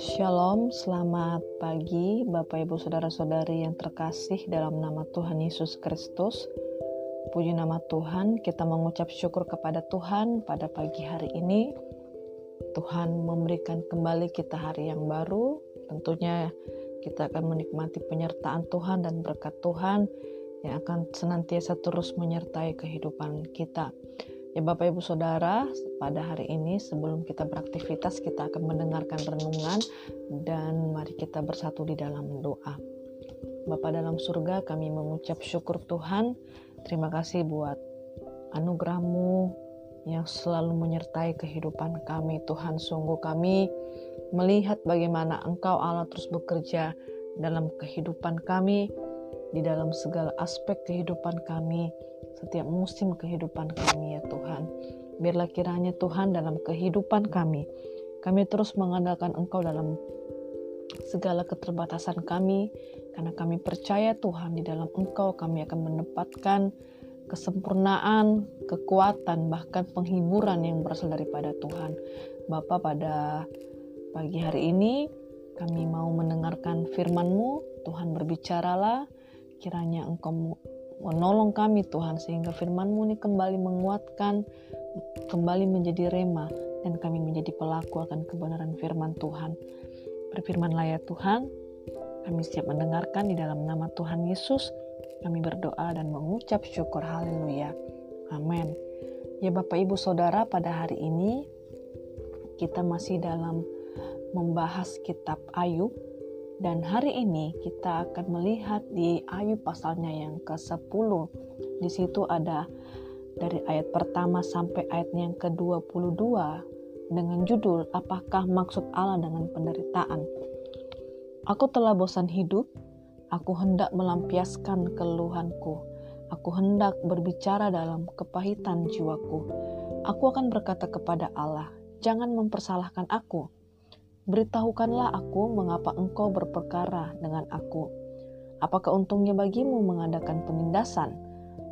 Shalom, selamat pagi Bapak Ibu Saudara-saudari yang terkasih dalam nama Tuhan Yesus Kristus. Puji nama Tuhan, kita mengucap syukur kepada Tuhan pada pagi hari ini. Tuhan memberikan kembali kita hari yang baru. Tentunya kita akan menikmati penyertaan Tuhan dan berkat Tuhan yang akan senantiasa terus menyertai kehidupan kita. Ya Bapak Ibu Saudara, pada hari ini sebelum kita beraktivitas kita akan mendengarkan renungan dan mari kita bersatu di dalam doa. Bapa dalam surga kami mengucap syukur Tuhan. Terima kasih buat anugerahmu yang selalu menyertai kehidupan kami. Tuhan sungguh kami melihat bagaimana Engkau Allah terus bekerja dalam kehidupan kami, di dalam segala aspek kehidupan kami setiap musim kehidupan kami ya Tuhan. Biarlah kiranya Tuhan dalam kehidupan kami, kami terus mengandalkan Engkau dalam segala keterbatasan kami, karena kami percaya Tuhan di dalam Engkau kami akan mendapatkan kesempurnaan, kekuatan, bahkan penghiburan yang berasal daripada Tuhan. Bapa pada pagi hari ini kami mau mendengarkan firman-Mu, Tuhan berbicaralah, kiranya Engkau menolong kami Tuhan sehingga firman-Mu ini kembali menguatkan, kembali menjadi rema dan kami menjadi pelaku akan kebenaran firman Tuhan. Berfirmanlah ya Tuhan, kami siap mendengarkan di dalam nama Tuhan Yesus. Kami berdoa dan mengucap syukur haleluya. Amin. Ya Bapak Ibu Saudara pada hari ini kita masih dalam membahas kitab Ayub dan hari ini kita akan melihat di Ayub pasalnya yang ke-10. Di situ ada dari ayat pertama sampai ayat yang ke-22 dengan judul Apakah maksud Allah dengan penderitaan? Aku telah bosan hidup, aku hendak melampiaskan keluhanku. Aku hendak berbicara dalam kepahitan jiwaku. Aku akan berkata kepada Allah, "Jangan mempersalahkan aku." Beritahukanlah aku mengapa engkau berperkara dengan aku. Apakah untungnya bagimu mengadakan penindasan,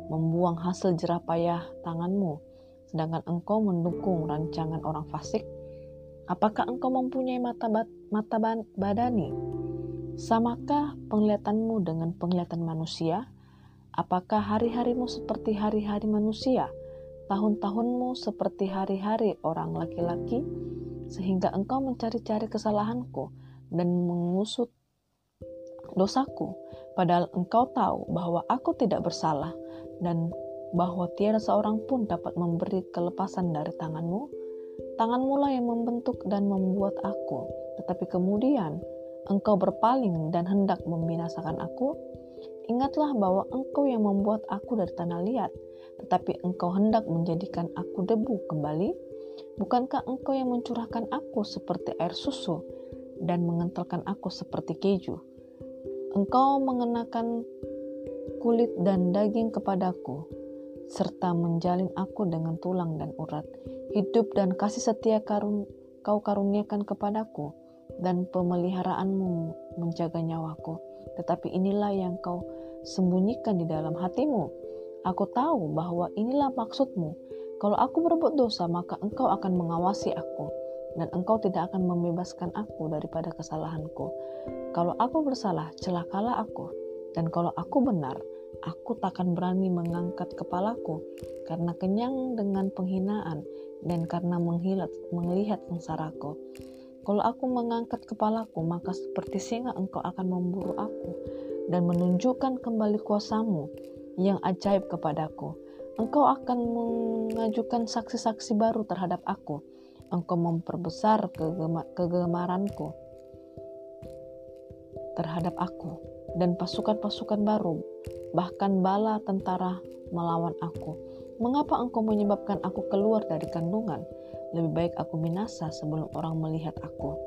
membuang hasil jerah payah tanganmu, sedangkan engkau mendukung rancangan orang fasik? Apakah engkau mempunyai mata, bat, mata badani? Samakah penglihatanmu dengan penglihatan manusia? Apakah hari-harimu seperti hari-hari manusia? Tahun-tahunmu seperti hari-hari orang laki-laki? Sehingga engkau mencari-cari kesalahanku dan mengusut dosaku, padahal engkau tahu bahwa aku tidak bersalah dan bahwa tiada seorang pun dapat memberi kelepasan dari tanganmu. Tanganmu lah yang membentuk dan membuat aku, tetapi kemudian engkau berpaling dan hendak membinasakan aku. Ingatlah bahwa engkau yang membuat aku dari tanah liat, tetapi engkau hendak menjadikan aku debu kembali Bukankah engkau yang mencurahkan aku seperti air susu dan mengentalkan aku seperti keju? Engkau mengenakan kulit dan daging kepadaku, serta menjalin aku dengan tulang dan urat. Hidup dan kasih setia karun, kau karuniakan kepadaku, dan pemeliharaanmu menjaga nyawaku. Tetapi inilah yang kau sembunyikan di dalam hatimu. Aku tahu bahwa inilah maksudmu, kalau aku berbuat dosa, maka engkau akan mengawasi aku, dan engkau tidak akan membebaskan aku daripada kesalahanku. Kalau aku bersalah, celakalah aku, dan kalau aku benar, aku takkan berani mengangkat kepalaku, karena kenyang dengan penghinaan, dan karena menghilat, melihat sengsaraku. Kalau aku mengangkat kepalaku, maka seperti singa engkau akan memburu aku, dan menunjukkan kembali kuasamu yang ajaib kepadaku engkau akan mengajukan saksi-saksi baru terhadap aku. Engkau memperbesar kegemaranku terhadap aku dan pasukan-pasukan baru, bahkan bala tentara melawan aku. Mengapa engkau menyebabkan aku keluar dari kandungan? Lebih baik aku binasa sebelum orang melihat aku.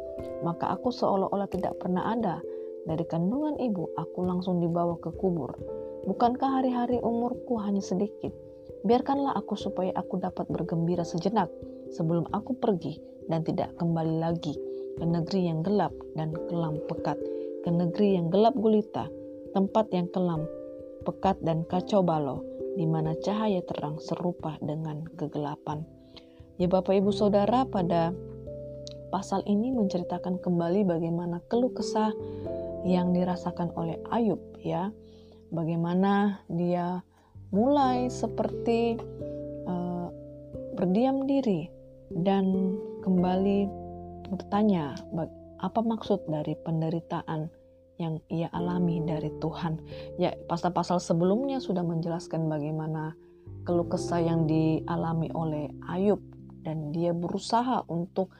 Maka aku seolah-olah tidak pernah ada. Dari kandungan ibu, aku langsung dibawa ke kubur. Bukankah hari-hari umurku hanya sedikit? Biarkanlah aku supaya aku dapat bergembira sejenak sebelum aku pergi dan tidak kembali lagi ke negeri yang gelap dan kelam pekat, ke negeri yang gelap gulita, tempat yang kelam, pekat dan kacau balau, di mana cahaya terang serupa dengan kegelapan. Ya Bapak Ibu Saudara pada pasal ini menceritakan kembali bagaimana keluh kesah yang dirasakan oleh Ayub ya. Bagaimana dia mulai seperti uh, berdiam diri dan kembali bertanya apa maksud dari penderitaan yang ia alami dari Tuhan. Ya, pasal-pasal sebelumnya sudah menjelaskan bagaimana keluh kesah yang dialami oleh Ayub dan dia berusaha untuk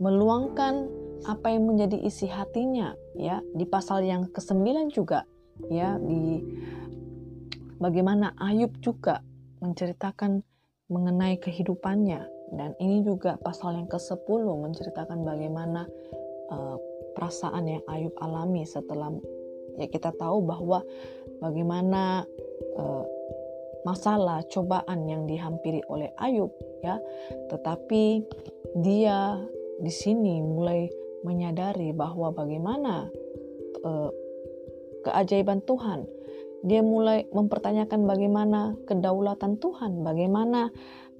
meluangkan apa yang menjadi isi hatinya ya di pasal yang ke-9 juga ya di bagaimana Ayub juga menceritakan mengenai kehidupannya dan ini juga pasal yang ke-10 menceritakan bagaimana uh, perasaan yang Ayub alami setelah ya kita tahu bahwa bagaimana uh, masalah cobaan yang dihampiri oleh Ayub ya tetapi dia di sini mulai menyadari bahwa bagaimana uh, keajaiban Tuhan. Dia mulai mempertanyakan bagaimana kedaulatan Tuhan, bagaimana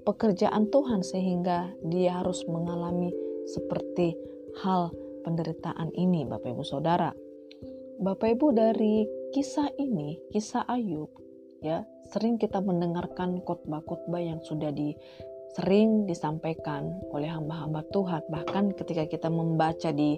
pekerjaan Tuhan sehingga dia harus mengalami seperti hal penderitaan ini, Bapak Ibu Saudara. Bapak Ibu dari kisah ini, kisah Ayub, ya, sering kita mendengarkan khotbah-khotbah yang sudah di sering disampaikan oleh hamba-hamba Tuhan. Bahkan ketika kita membaca di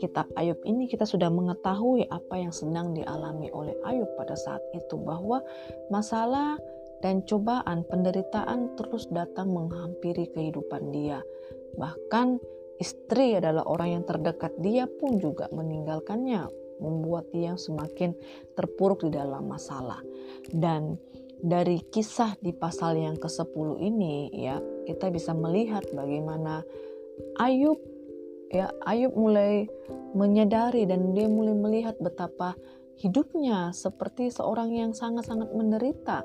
kitab Ayub ini kita sudah mengetahui apa yang sedang dialami oleh Ayub pada saat itu bahwa masalah dan cobaan penderitaan terus datang menghampiri kehidupan dia. Bahkan istri adalah orang yang terdekat dia pun juga meninggalkannya, membuat dia semakin terpuruk di dalam masalah. Dan dari kisah di pasal yang ke-10 ini ya, kita bisa melihat bagaimana Ayub ya Ayub mulai menyadari dan dia mulai melihat betapa hidupnya seperti seorang yang sangat-sangat menderita.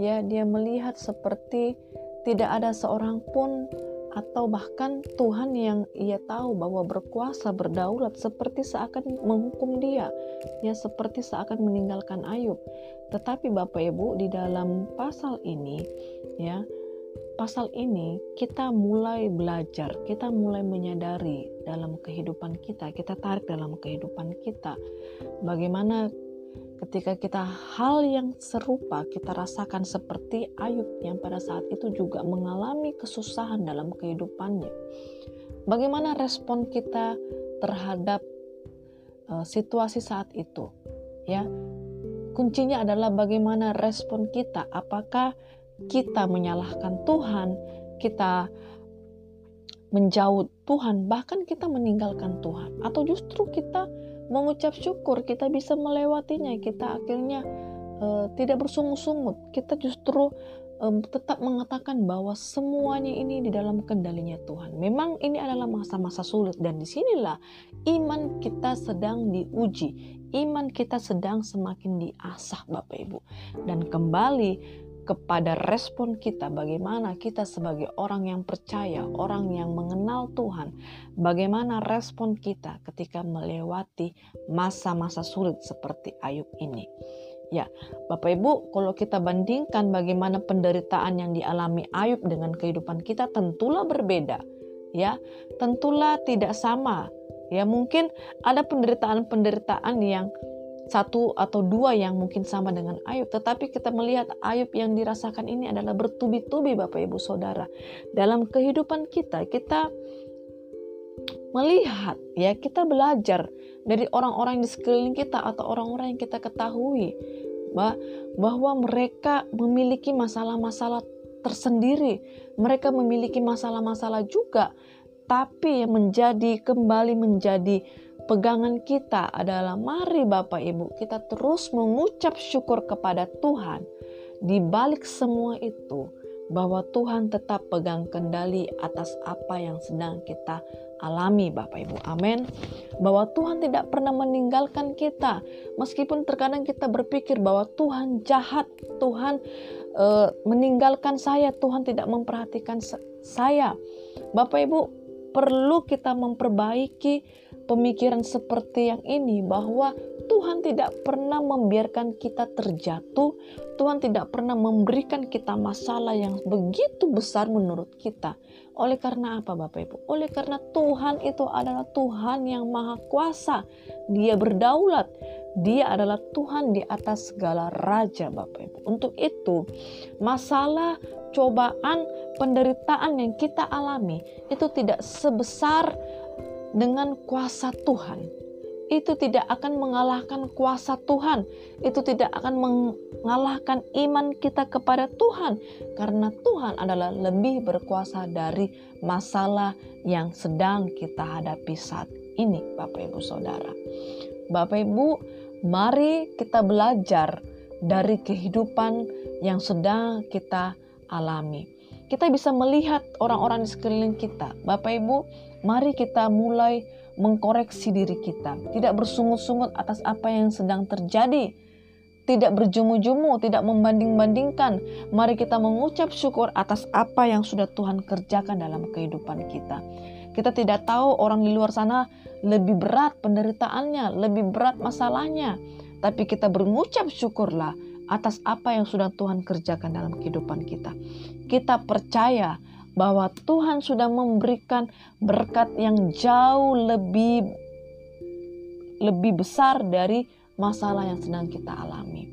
Ya, dia melihat seperti tidak ada seorang pun atau bahkan Tuhan yang ia tahu bahwa berkuasa berdaulat seperti seakan menghukum dia. Ya seperti seakan meninggalkan Ayub. Tetapi Bapak Ibu di dalam pasal ini ya pasal ini kita mulai belajar kita mulai menyadari dalam kehidupan kita kita tarik dalam kehidupan kita. Bagaimana ketika kita hal yang serupa kita rasakan seperti Ayub yang pada saat itu juga mengalami kesusahan dalam kehidupannya. Bagaimana respon kita terhadap uh, situasi saat itu? Ya. Kuncinya adalah bagaimana respon kita. Apakah kita menyalahkan Tuhan, kita menjauh Tuhan, bahkan kita meninggalkan Tuhan, atau justru kita mengucap syukur kita bisa melewatinya. Kita akhirnya uh, tidak bersungut-sungut. Kita justru um, tetap mengatakan bahwa semuanya ini di dalam kendalinya Tuhan. Memang ini adalah masa-masa sulit dan di sinilah iman kita sedang diuji. Iman kita sedang semakin diasah Bapak Ibu. Dan kembali kepada respon kita, bagaimana kita sebagai orang yang percaya, orang yang mengenal Tuhan, bagaimana respon kita ketika melewati masa-masa sulit seperti Ayub ini. Ya, Bapak Ibu, kalau kita bandingkan bagaimana penderitaan yang dialami Ayub dengan kehidupan kita, tentulah berbeda. Ya, tentulah tidak sama. Ya, mungkin ada penderitaan-penderitaan yang satu atau dua yang mungkin sama dengan Ayub, tetapi kita melihat Ayub yang dirasakan ini adalah bertubi-tubi Bapak Ibu Saudara. Dalam kehidupan kita, kita melihat ya, kita belajar dari orang-orang di sekeliling kita atau orang-orang yang kita ketahui bahwa mereka memiliki masalah-masalah tersendiri. Mereka memiliki masalah-masalah juga, tapi yang menjadi kembali menjadi pegangan kita adalah mari Bapak Ibu kita terus mengucap syukur kepada Tuhan di balik semua itu bahwa Tuhan tetap pegang kendali atas apa yang sedang kita alami Bapak Ibu. Amin. Bahwa Tuhan tidak pernah meninggalkan kita meskipun terkadang kita berpikir bahwa Tuhan jahat, Tuhan e, meninggalkan saya, Tuhan tidak memperhatikan saya. Bapak Ibu, perlu kita memperbaiki pemikiran seperti yang ini bahwa Tuhan tidak pernah membiarkan kita terjatuh, Tuhan tidak pernah memberikan kita masalah yang begitu besar menurut kita. Oleh karena apa Bapak Ibu? Oleh karena Tuhan itu adalah Tuhan yang maha kuasa. Dia berdaulat. Dia adalah Tuhan di atas segala raja Bapak Ibu. Untuk itu, masalah, cobaan, penderitaan yang kita alami itu tidak sebesar dengan kuasa Tuhan itu tidak akan mengalahkan kuasa Tuhan. Itu tidak akan mengalahkan iman kita kepada Tuhan, karena Tuhan adalah lebih berkuasa dari masalah yang sedang kita hadapi saat ini, Bapak Ibu Saudara. Bapak Ibu, mari kita belajar dari kehidupan yang sedang kita alami. Kita bisa melihat orang-orang di sekeliling kita. Bapak Ibu, mari kita mulai mengkoreksi diri kita, tidak bersungut-sungut atas apa yang sedang terjadi, tidak berjumu-jumu, tidak membanding-bandingkan. Mari kita mengucap syukur atas apa yang sudah Tuhan kerjakan dalam kehidupan kita. Kita tidak tahu orang di luar sana lebih berat penderitaannya, lebih berat masalahnya, tapi kita berucap syukurlah atas apa yang sudah Tuhan kerjakan dalam kehidupan kita. Kita percaya bahwa Tuhan sudah memberikan berkat yang jauh lebih lebih besar dari masalah yang sedang kita alami.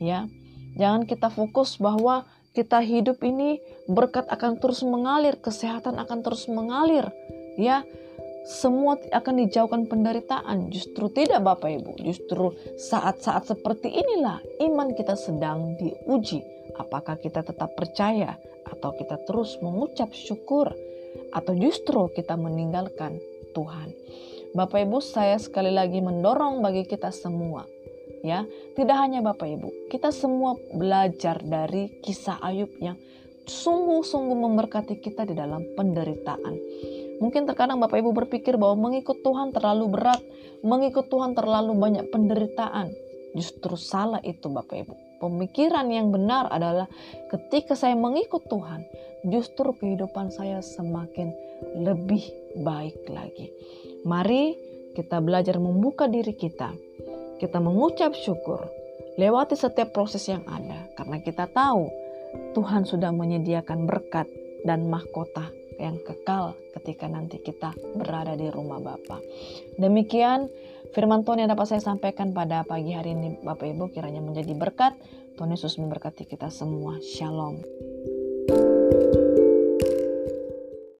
Ya. Jangan kita fokus bahwa kita hidup ini berkat akan terus mengalir, kesehatan akan terus mengalir, ya. Semua akan dijauhkan penderitaan. Justru tidak Bapak Ibu. Justru saat-saat seperti inilah iman kita sedang diuji. Apakah kita tetap percaya atau kita terus mengucap syukur atau justru kita meninggalkan Tuhan. Bapak Ibu, saya sekali lagi mendorong bagi kita semua ya. Tidak hanya Bapak Ibu, kita semua belajar dari kisah Ayub yang sungguh-sungguh memberkati kita di dalam penderitaan. Mungkin terkadang Bapak Ibu berpikir bahwa mengikut Tuhan terlalu berat, mengikut Tuhan terlalu banyak penderitaan. Justru salah itu Bapak Ibu pemikiran yang benar adalah ketika saya mengikut Tuhan, justru kehidupan saya semakin lebih baik lagi. Mari kita belajar membuka diri kita. Kita mengucap syukur lewati setiap proses yang ada karena kita tahu Tuhan sudah menyediakan berkat dan mahkota yang kekal ketika nanti kita berada di rumah Bapa. Demikian firman Tuhan yang dapat saya sampaikan pada pagi hari ini Bapak Ibu kiranya menjadi berkat. Tuhan Yesus memberkati kita semua. Shalom.